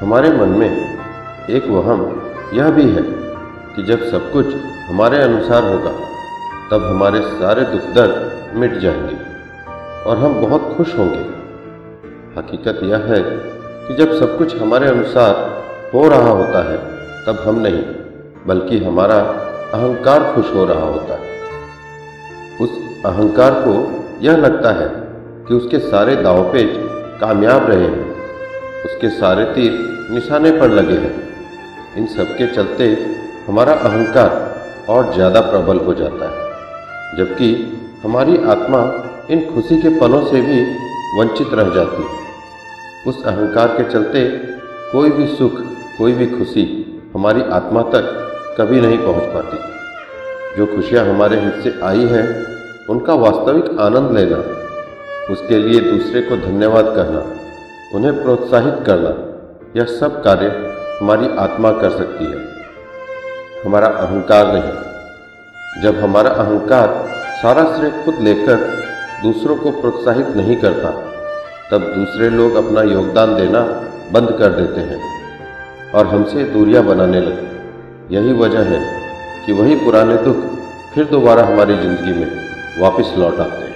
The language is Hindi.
हमारे मन में एक वहम यह भी है कि जब सब कुछ हमारे अनुसार होगा, तब हमारे सारे दुख दर्द मिट जाएँगे और हम बहुत खुश होंगे। हकीकत यह है कि जब सब कुछ हमारे अनुसार हो रहा होता है, तब हम नहीं, बल्कि हमारा अहंकार खुश हो रहा होता है। उस अहंकार को यह लगता है कि उसके सारे दावपेच कामयाब रहे हैं। उसके सारे तीर निशाने पर लगे हैं। इन सब के चलते हमारा अहंकार और ज़्यादा प्रबल हो जाता है, जबकि हमारी आत्मा इन खुशी के पलों से भी वंचित रह जाती है। उस अहंकार के चलते कोई भी सुख, कोई भी खुशी हमारी आत्मा तक कभी नहीं पहुँच पाती। जो खुशियाँ हमारे हिस्से आई हैं, उनका वास्तविक आनंद लेना, उसके लिए दूसरे को धन्यवाद करना उन्हें प्रोत्साहित करना यह सब कार्य हमारी आत्मा कर सकती है। हमारा अहंकार नहीं। जब हमारा अहंकार सारा श्रेय खुद लेकर दूसरों को प्रोत्साहित नहीं करता, तब दूसरे लोग अपना योगदान देना बंद कर देते हैं और हमसे दूरियाँ बनाने लगे। यही वजह है कि वही पुराने दुख फिर दोबारा हमारी ज़िंदगी में वापस लौट आते हैं।